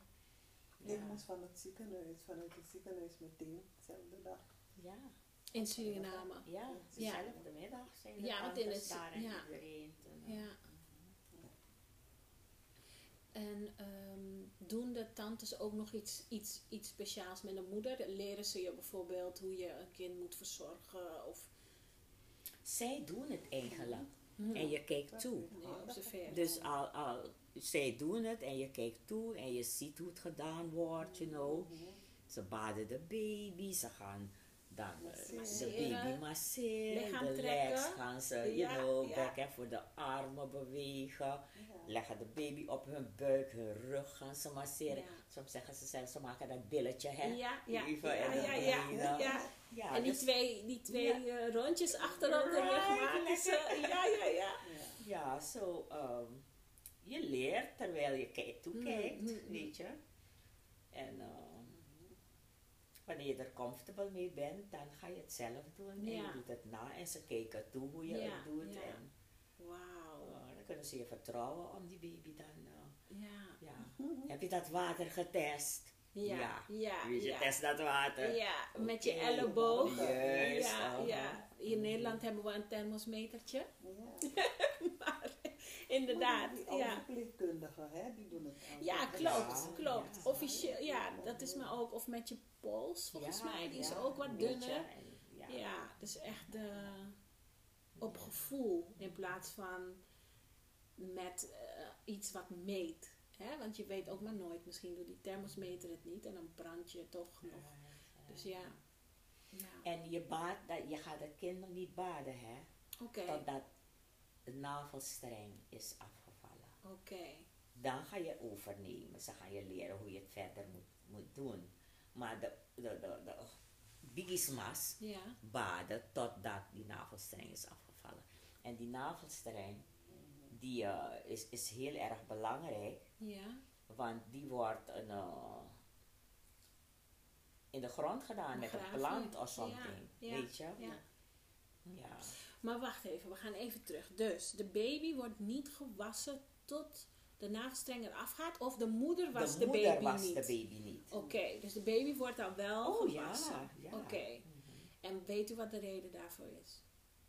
Ik Ja. moest van het ziekenhuis, vanuit het ziekenhuis meteen, dezelfde dag. Ja. In Suriname. Ja, Ja. dezelfde middag zijn de Ja, want in tantes het- daar en ja. iedereen. toen, Ja. En ehm, doen de tantes ook nog iets, iets, iets speciaals met de moeder? Leren ze je bijvoorbeeld hoe je een kind moet verzorgen? Of Zij doen het eigenlijk. Hmm. En je kijkt toe. Dus al, al, zij doen het en je kijkt toe en je ziet hoe het gedaan wordt, you know. Mhm. Ze baden de baby, ze gaan dan eh, de Masseren. baby masseren, de legs gaan ze, you Ja, know, ja. back en voor de armen bewegen. Ja. Leggen de baby op hun buik, hun rug gaan ze masseren. Soms zeggen ze zelfs, ze maken dat billetje, hè. Ja, ja, Even ja, ja, ja, beneden. ja. Ja, en die dus- twee, die twee eh, rondjes achterop de rug maken ze. Ja, ja, ja. Ja. Zo, ehm, je leert terwijl je kijkt, toekijkt, Mm, mm, mm. weet je. En ehm, wanneer je er comfortable mee bent, dan ga je het zelf doen. En je doet het na en ze kijken toe hoe je Ja, het doet. ja. En Wauw. eh, dan kunnen ze je vertrouwen om die baby dan, eh, Ja. ja. Heb je dat water getest? Ja, Ja. ja, Dus je ja. test dat water. Ja, met je elleboog. Juist, Ja, ja. In Nederland hebben we een thermosmetertje. Ja. Inderdaad, Die ja. verpleegkundigen, hè, die doen het ook. Ja, klopt, Ja, klopt. ja. Officieel, ja, dat is maar ook. Of met je pols, volgens mij, die is ook wat dunner. Ja. Dus echt eh, op gevoel in plaats van met eh, iets wat meet. Hè? Want je weet ook maar nooit, misschien doet die thermosmeter het niet en dan brand je toch nog. Dus ja. ja. En je, baat, dat, je gaat het kind nog niet baden, hè? Oké, Totdat de navelstreng is afgevallen. oké. Dan ga je overnemen. Ze gaan je leren hoe je het verder moet, moet doen. Maar de, de, de, de bigismas Ja, baden totdat die navelstreng is afgevallen. En die navelstreng die, eh, is, is heel erg belangrijk. ja, Want die wordt een, eh, in de grond gedaan met een plant of something. Ja, Weet je? ja. Ja. Maar wacht even, we gaan even terug. Dus de baby wordt niet gewassen tot de navelstreng eraf gaat, of de moeder was de, de moeder baby was niet. de baby niet. Oké, dus de baby wordt dan wel Oh ja, gewassen. ja. Oké. En weet u wat de reden daarvoor is?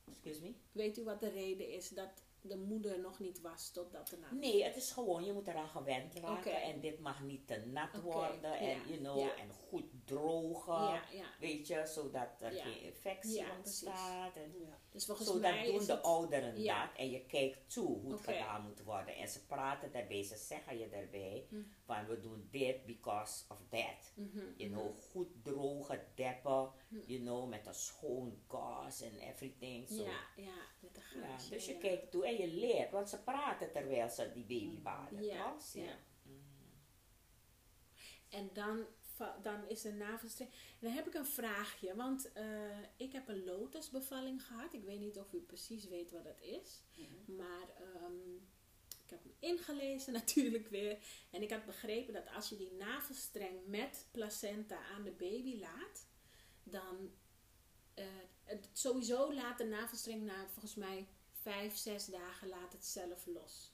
Excuse me? Weet u wat de reden is dat de moeder nog niet was totdat de naam? Nee, het is gewoon, je moet eraan gewend raken. En dit mag niet te nat worden. En, ja, you know, ja. en goed drogen. Ja, ja. Weet beetje zodat er Ja. geen infectie ontstaat. En Ja. Dus zodat mij doen de ouderen ja. dat en je kijkt toe hoe het gedaan moet worden. En ze praten daarbij, ze zeggen je daarbij Hm. van we doen dit because of that. Mhm, You mhm. know, goed droge deppen, Hm. you know, met een schoon gas en everything. So. Ja, ja, met de dus je kijkt toe en je leert, want ze praten terwijl ze die baby baden, Ja, toch? ja. En dan, dan is de navelstreng. En dan heb ik een vraagje, want eh, ik heb een lotusbevalling gehad. Ik weet niet of u precies weet wat dat is. Mhm. Maar ehm, ik heb me ingelezen natuurlijk weer. En ik had begrepen dat als je die navelstreng met placenta aan de baby laat, dan eh, het, sowieso laat de navelstreng na volgens mij vijf, zes dagen laat het zelf los.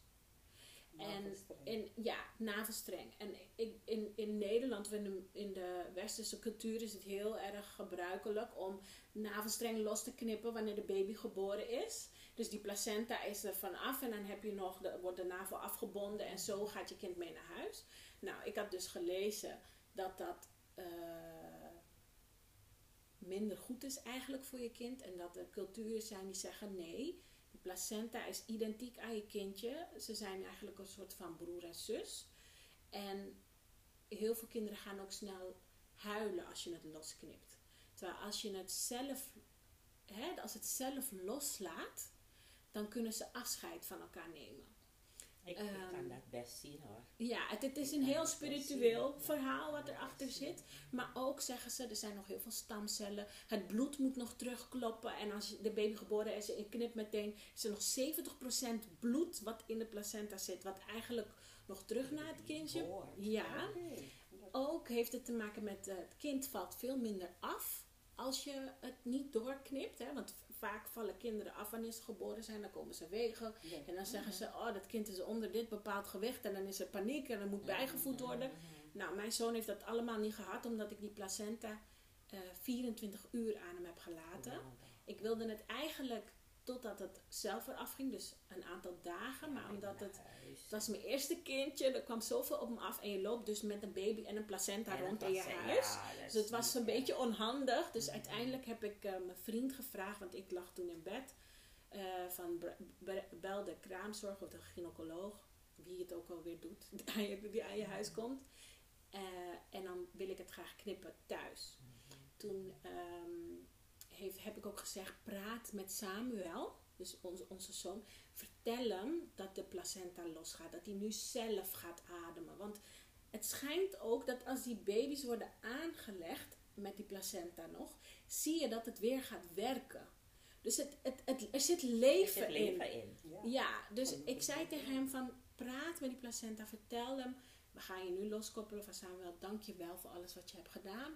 En in, ja, navelstreng. En ik, in, in Nederland, in de, in de westerse cultuur, is het heel erg gebruikelijk om navelstreng los te knippen wanneer de baby geboren is. Dus die placenta is er vanaf en dan heb je nog de, wordt de navel afgebonden en zo gaat je kind mee naar huis. Nou, ik had dus gelezen dat dat eh, minder goed is eigenlijk voor je kind. En dat er culturen zijn die zeggen nee, placenta is identiek aan je kindje. Ze zijn eigenlijk een soort van broer en zus. En heel veel kinderen gaan ook snel huilen als je het losknipt. Terwijl als je het zelf, hè, als het zelf loslaat, dan kunnen ze afscheid van elkaar nemen. Ik, ik Ehm, kan dat best zien hoor. Ja, het, het is Ik een heel spiritueel zien. verhaal wat erachter zit. Maar ook zeggen ze, er zijn nog heel veel stamcellen. Het bloed moet nog terugkloppen. En als de baby geboren is en je knipt meteen, is er nog 70% bloed wat in de placenta zit. Wat eigenlijk nog terug naar het kindje. Ja. Oké. Ook heeft het te maken met eh, het kind valt veel minder af als je het niet doorknipt. Hè? Want vaak vallen kinderen af wanneer ze geboren zijn. Dan komen ze wegen. Ja. En dan zeggen ze, oh dat kind is onder dit bepaald gewicht. En dan is er paniek en dan moet bijgevoed worden. Nou, mijn zoon heeft dat allemaal niet gehad. Omdat ik die placenta eh, 24 uur aan hem heb gelaten. Ik wilde het eigenlijk totdat het zelf eraf ging. Dus een aantal dagen. Maar omdat het... Het was mijn eerste kindje. Er kwam zoveel op me af. En je loopt dus met een baby en een placenta rond in je huis. Dus het was een beetje onhandig. Dus uiteindelijk heb ik eh, mijn vriend gevraagd, want ik lag toen in bed. eh, van bel de kraamzorg of de gynaecoloog, wie het ook alweer doet, die aan je, die aan je huis komt. Eh, en dan wil ik het graag knippen thuis. Toen ehm, heeft, heb ik ook gezegd, praat met Samuel, dus onze, onze zoon. Vertel hem dat de placenta losgaat, dat hij nu zelf gaat ademen. Want het schijnt ook dat als die baby's worden aangelegd met die placenta nog, zie je dat het weer gaat werken. Dus het, het, het, er zit Er leven, zit leven in. in. Ja. Ja, dus ik zei tegen hem van praat met die placenta, vertel hem, we gaan je nu loskoppelen van Samuel, dank je wel voor alles wat je hebt gedaan.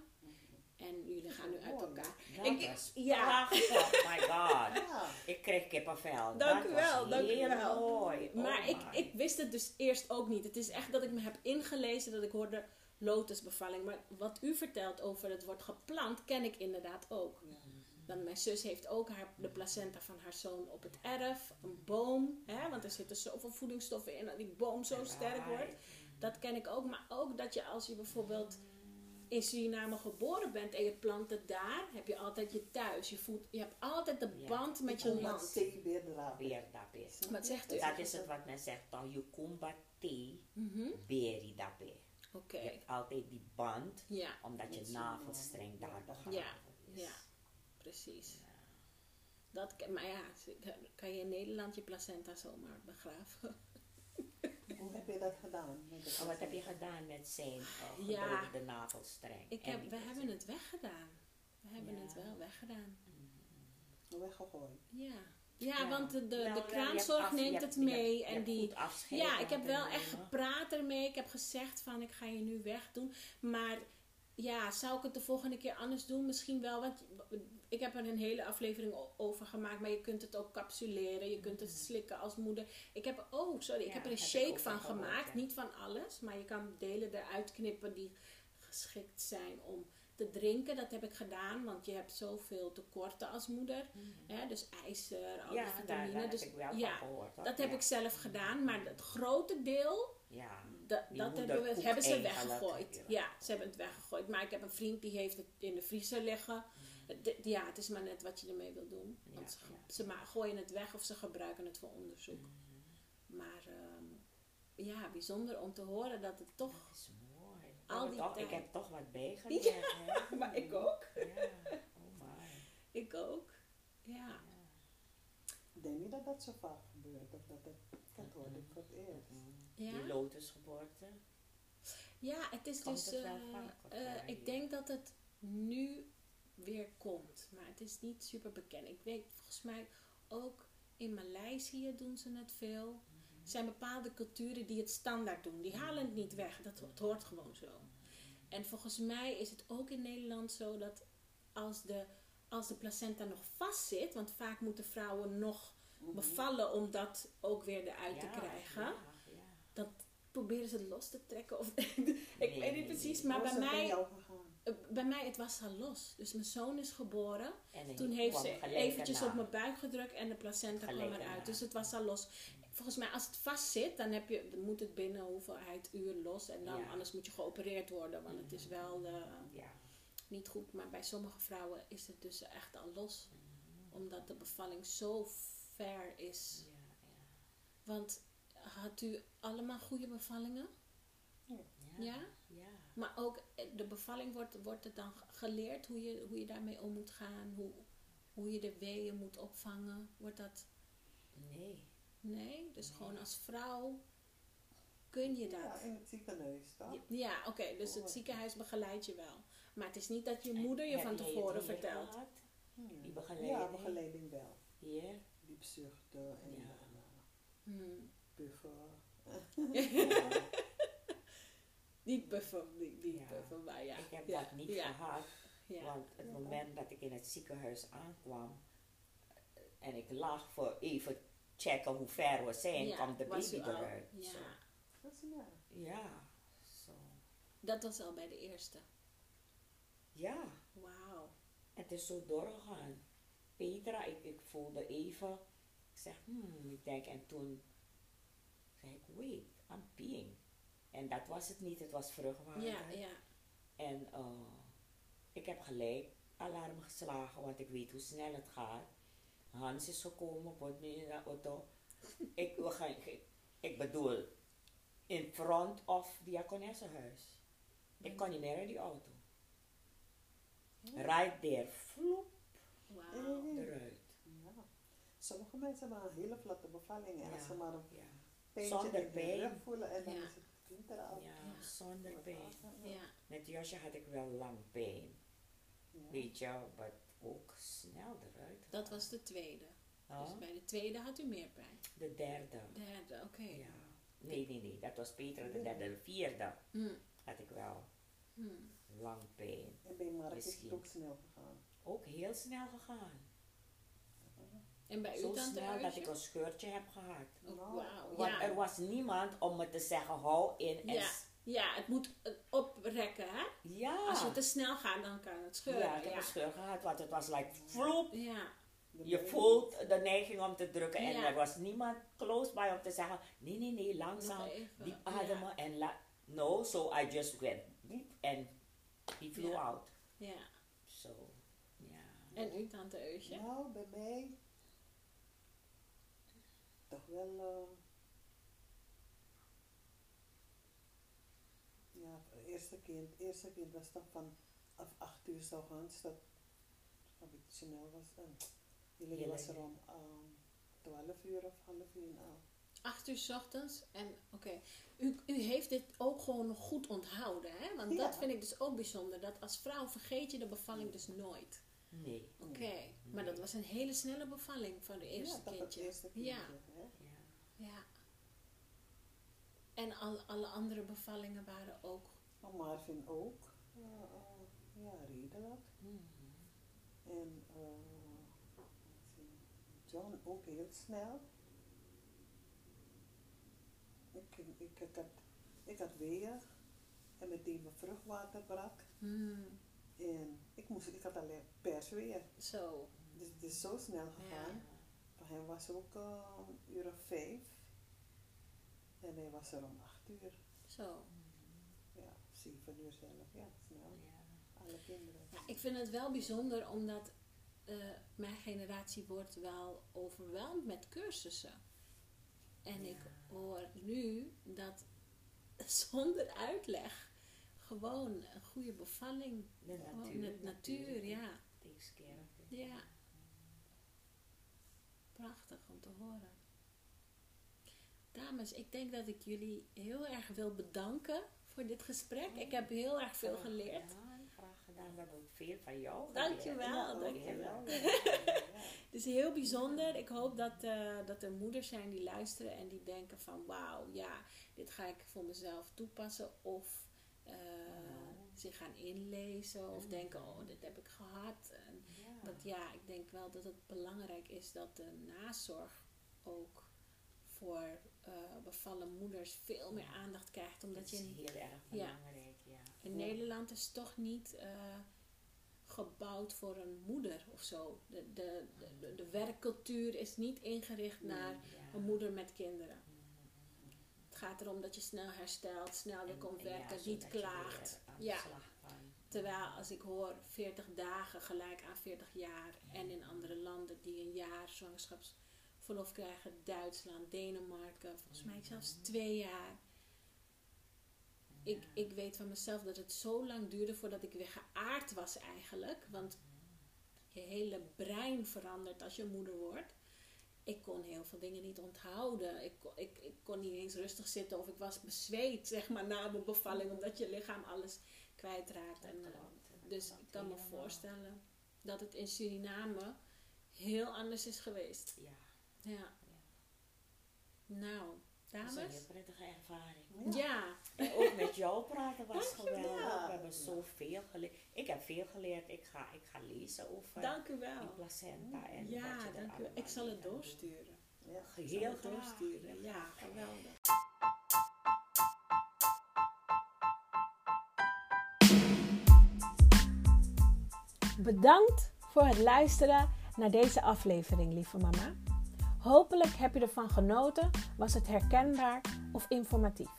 En jullie gaan nu uit elkaar. Dat Ik- was ja. prachtig. my god. Ja. Ik kreeg kippenvel. Dank dat u wel, dank u heel wel. mooi. Oh Maar ik, ik wist het dus eerst ook niet. Het is echt dat ik me heb ingelezen, dat ik hoorde lotusbevalling. Maar wat u vertelt over het wordt geplant, ken ik inderdaad ook. Dan mijn zus heeft ook haar, de placenta van haar zoon op het erf. Een boom, hè, want er zitten zoveel voedingsstoffen in dat die boom zo sterk wordt. Dat ken ik ook. Maar ook dat je als je bijvoorbeeld in Suriname geboren bent en je plant het daar, heb je altijd je thuis. Je, voelt, je hebt altijd de Ja. band met je land. Wat zegt u? Dat is het wat men zegt dan. Je kumba te Mhm. beri dape. Oké, Je hebt altijd die band, ja, omdat je navelstreng daar begraven Ja. is. ja, precies. Dat, kan- maar ja, kan je in Nederland je placenta zomaar begraven? Hoe heb je dat gedaan? Met de Oh, wat heb je gedaan met zijn uh, Ja. gedroogde navelstreng? Ik En heb, die we hebben het weggedaan. We hebben Ja. het wel weggedaan. Weggegooid. Ja. Ja, want de, de, de af- je neemt hebt- het je hebt- mee. je en hebt die, goed afscheid ja, ik heb wel echt nemen. gepraat ermee. Ik heb gezegd van ik ga je nu wegdoen. Maar ja, zou ik het de volgende keer anders doen? Misschien wel. Want ik heb er een hele aflevering over gemaakt. Maar je kunt het ook capsuleren. Je kunt het slikken als moeder. Ik heb, oh sorry, ik heb er een shake van gehoord, gemaakt. ja. Niet van alles. Maar je kan delen eruit knippen die geschikt zijn om te drinken. Dat heb ik gedaan. Want je hebt zoveel tekorten als moeder. Hè? Dus ijzer, al die Ja, vitamine. daar dus heb ik wel ja, gehoord. hoor. dat heb ik zelf gedaan, maar het grote deel Ja, dat, hebben, we, hebben ze weggegooid. ja. Ja, ze hebben het weggegooid. Maar ik heb een vriend die heeft het in de vriezer liggen. Ja, het is maar net wat je ermee wil doen. Ja, Want ze, ja. ze ma- gooien het weg of ze gebruiken het voor onderzoek. Mhm. Maar ehm, ja, bijzonder om te horen dat het toch... Dat is mooi. Al die toch, ik heb toch wat bijgeleerd. hè? Maar ik ook. Ja, oh my. Ik ook. Ja. Ik denk niet dat dat zo vaak gebeurt. Of dat het, dat hoorde ik voor het eerst. Die Ja? lotusgeboorte. Ja, het is Komt dus. het eh, eh, ik denk dat het nu weer komt, maar het is niet super bekend. Ik weet volgens mij ook in Maleisië doen ze het veel. Er zijn bepaalde culturen die het standaard doen. Die halen het niet weg. Dat het hoort gewoon zo. En volgens mij is het ook in Nederland zo dat als de, als de placenta nog vast zit, want vaak moeten vrouwen nog bevallen om dat ook weer eruit te Mhm. Krijgen Ja, ja. dat proberen ze los te trekken. Of, ik Nee, weet niet precies, maar bij mij, bij mij het was al los. Dus mijn zoon is geboren. En Toen heeft ze eventjes op mijn buik gedrukt en de placenta kwam eruit. Dus het was al los. Volgens mij als het vast zit, dan, heb je, dan moet het binnen hoeveelheid uur los. En dan, Ja. anders moet je geopereerd worden, want het is wel eh, Ja. niet goed. Maar bij sommige vrouwen is het dus echt al los. Mhm. Omdat de bevalling zo ver is. Ja, ja. Want had u allemaal goede bevallingen? Ja. Ja? Ja. Maar ook eh, de bevalling wordt, wordt het dan geleerd hoe je, hoe je daarmee om moet gaan, hoe, hoe je de weeën moet opvangen. Wordt dat. Nee. Nee? Dus Nee. gewoon als vrouw kun je Ja, dat. in het ziekenhuis, toch? Ja, ja, oké, dus het ziekenhuis begeleidt je wel. Maar het is niet dat je moeder je van tevoren vertelt. gehad? Hmm. Die begeleiding? Ja, begeleiding wel. Hier? Die zuchten en Ja. Hmm. buffen. Niet buffen, niet, niet Ja. buffen, maar ja. Ik heb ja, dat niet ja, gehad. Ja. Want het Ja. moment dat ik in het ziekenhuis aankwam eh, en ik lag voor even checken hoe ver we zijn, Ja, kwam de baby eruit. Ja, Zo. Dat is ja. Ja, zo. dat was al bij de eerste. Ja, Wauw. het is zo doorgegaan. Petra, ik, ik voelde even, ik zeg, hmm, ik denk, en toen zei ik, wait, I'm peeing. En dat was het niet, het was vruchtwater. Ja, ja. En eh, ik heb gelijk alarm geslagen, want ik weet hoe snel het gaat. Hans is gekomen, wordt nu in de auto. ik, we gaan, ik, ik bedoel, in front of diakonessenhuis. Ik kon niet meer in die auto. Right there, vloep, eruit. Ja. Sommige mensen hebben een hele vlotte bevalling. En als ze maar een Ja, pijntje Zonder in de pijn. rug voelen en dan is het ja, zonder pijn. Ja. Met Josje had ik wel lang pijn, Ja. weet je, maar ook snel eruit. Dat was de tweede. Dus bij de tweede had u meer pijn. De derde. Derde, oké. Ja. Nee, nee, nee. Dat was Peter de derde. De vierde Hmm, had ik wel hmm. lang pijn. En bij Mark is het ook snel gegaan. Ook heel snel gegaan. En bij u Zo tante snel dat ik een scheurtje heb gehad. Oh, Nou, wauw. Want Ja. er was niemand om me te zeggen, hou in en... Ja. het moet eh, oprekken, hè? Ja. Als je te snel gaat, dan kan het scheuren. ja, ik heb Ja, een scheur gehad, want het was like, vloep. ja. Je voelt de neiging om te drukken en Ja. er was niemand close by om te zeggen, nee, nee, nee, langzaam, diep ja. ademen en la... No, so I just went, boep, en he flew Ja. out. ja. So, ja. En u, tante Eusje? Nou, bij mij toch wel. eh, ja, het eerste kind, het eerste kind was toch van af 8 uur s ochtends beetje snel was. En jullie was er om ehm 12 uur of half uur nou. Acht uur 's ochtends. En oké, u, u heeft dit ook gewoon nog goed onthouden, hè? Want dat vind ik dus ook bijzonder. Dat als vrouw vergeet je de bevalling dus nooit. Nee. Oké, maar dat was een hele snelle bevalling van de eerste ja, toch het kindje. eerste kindje. Ja, Hè? Ja. ja. En al, alle andere bevallingen waren ook. Maar Marvin ook. ja, redelijk. Mhm. En eh, je? John ook heel snel. Ik, ik, ik, had, ik had weeën en meteen mijn vruchtwater brak. Hmm, En ik, moest, ik had alleen persweeën. zo. Dus het is zo snel gegaan. Voor hem was ook eh, een uur of vijf. En hij was er om acht uur. Zo. Ja, zeven uur zelf, ja, snel. Ja. Alle kinderen. Ja, ik vind het wel bijzonder omdat eh, mijn generatie wordt wel overweldigd met cursussen. En ik hoor nu dat zonder uitleg gewoon een goede bevalling, De natuur. met natuur, ja. Of it. Ja. Prachtig om te horen. Dames, ik denk dat ik jullie heel erg wil bedanken voor dit gesprek. Ik heb heel erg veel geleerd. Graag gedaan. We hebben ook veel van jou Dankjewel, ook, dankjewel. Het is heel bijzonder. Ik hoop dat, eh, dat er moeders zijn die luisteren en die denken van wauw, ja, dit ga ik voor mezelf toepassen. Of eh, zich gaan inlezen of denken, oh, dit heb ik gehad. En Ja. dat ja, ik denk wel dat het belangrijk is dat de nazorg ook voor eh, bevallen moeders veel meer aandacht krijgt. Omdat Dat je is in, heel erg belangrijk, ja. in Nederland is toch niet eh, gebouwd voor een moeder of zo. De, de, de, de werkcultuur is niet ingericht naar Ja. een moeder met kinderen. Het gaat erom dat je snel herstelt, snel weer komt ja, werken, niet klaagt. Ja. Terwijl als ik hoor 40 dagen gelijk aan 40 jaar en in andere landen die een jaar zwangerschapsverlof krijgen, Duitsland, Denemarken, volgens mij zelfs twee jaar. Ik, ik weet van mezelf dat het zo lang duurde voordat ik weer geaard was eigenlijk. Want je hele brein verandert als je moeder wordt. Ik kon heel veel dingen niet onthouden. Ik, kon- ik, ik kon niet eens rustig zitten of ik was bezweet, zeg maar, na mijn bevalling. Omdat je lichaam alles kwijtraakt. En, eh, dus ik kan me voorstellen dat het in Suriname heel anders is geweest. Ja, Ja. Nou, dat is een dames. prettige ervaring. Ja. En ook met jou praten was geweldig. Ja. We hebben zoveel geleerd. Ik heb veel geleerd. Ik ga, ik ga lezen over Dank u die wel. placenta en wat Ja, je dank u. allemaal Ik zal het doorsturen. Ja. Ik zal Heel het graag. doorsturen. Ja, geweldig. Bedankt voor het luisteren naar deze aflevering, lieve mama. Hopelijk heb je ervan genoten, was het herkenbaar of informatief.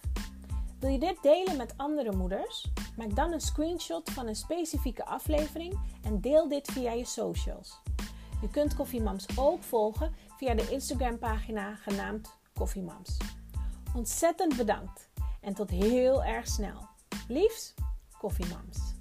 Wil je dit delen met andere moeders? Maak dan een screenshot van een specifieke aflevering en deel dit via je socials. Je kunt Koffiemams ook volgen via de Instagram pagina genaamd Koffiemams. Ontzettend bedankt en tot heel erg snel. Liefs, Koffiemams.